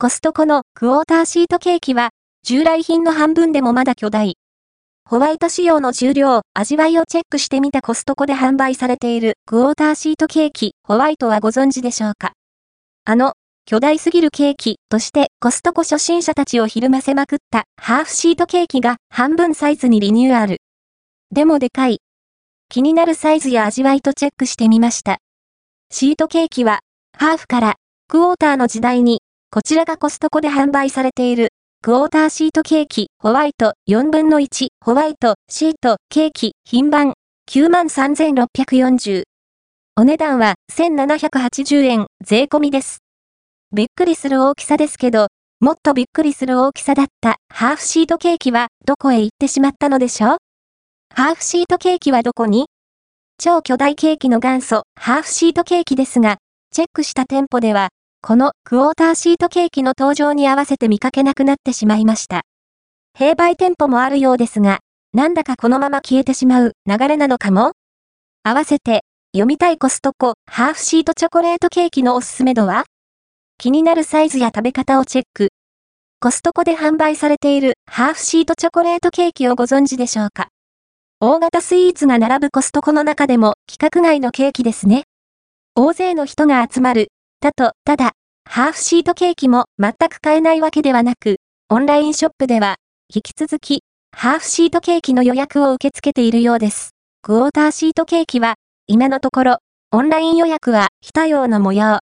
コストコのクォーターシートケーキは、従来品の半分でもまだ巨大。ホワイト仕様の重量、味わいをチェックしてみたコストコで販売されているクォーターシートケーキ、ホワイトはご存知でしょうか？あの、巨大すぎるケーキとしてコストコ初心者たちをひるませまくったハーフシートケーキが半分サイズにリニューアル。でもでかい。気になるサイズや味わいとチェックしてみました。シートケーキは、ハーフからクォーターの時代に、こちらがコストコで販売されている、クォーターシートケーキ、ホワイト、4分の1、ホワイト、シート、ケーキ、品番、93,640。お値段は1780円、税込みです。びっくりする大きさですけど、もっとびっくりする大きさだったハーフシートケーキはどこへ行ってしまったのでしょう？ハーフシートケーキはどこに？超巨大ケーキの元祖、ハーフシートケーキですが、チェックした店舗では、このクォーターシートケーキの登場に合わせて見かけなくなってしまいました。併売店舗もあるようですが、なんだかこのまま消えてしまう流れなのかも？合わせて、読みたいコストコ、ハーフシートチョコレートケーキのおすすめ度は？気になるサイズや食べ方をチェック。コストコで販売されているハーフシートチョコレートケーキをご存知でしょうか？大型スイーツが並ぶコストコの中でも規格外のケーキですね。大勢の人が集まる。だと、ただ、ハーフシートケーキも全く買えないわけではなく、オンラインショップでは、引き続き、ハーフシートケーキの予約を受け付けているようです。クォーターシートケーキは、今のところ、オンライン予約は非対応の模様。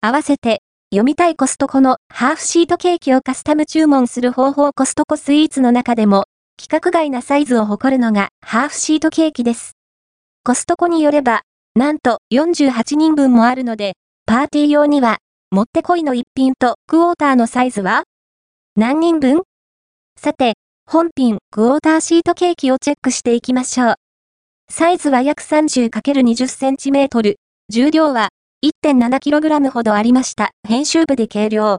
合わせて、読みたいコストコのハーフシートケーキをカスタム注文する方法コストコスイーツの中でも規格外なサイズを誇るのがハーフシートケーキです。コストコによれば、なんと48人分もあるので、パーティー用には、もってこいの一品とクォーターのサイズは？何人分？さて、本品クォーターシートケーキをチェックしていきましょう。サイズは約 30×20cm、重量は 1.7kg ほどありました。編集部で計量。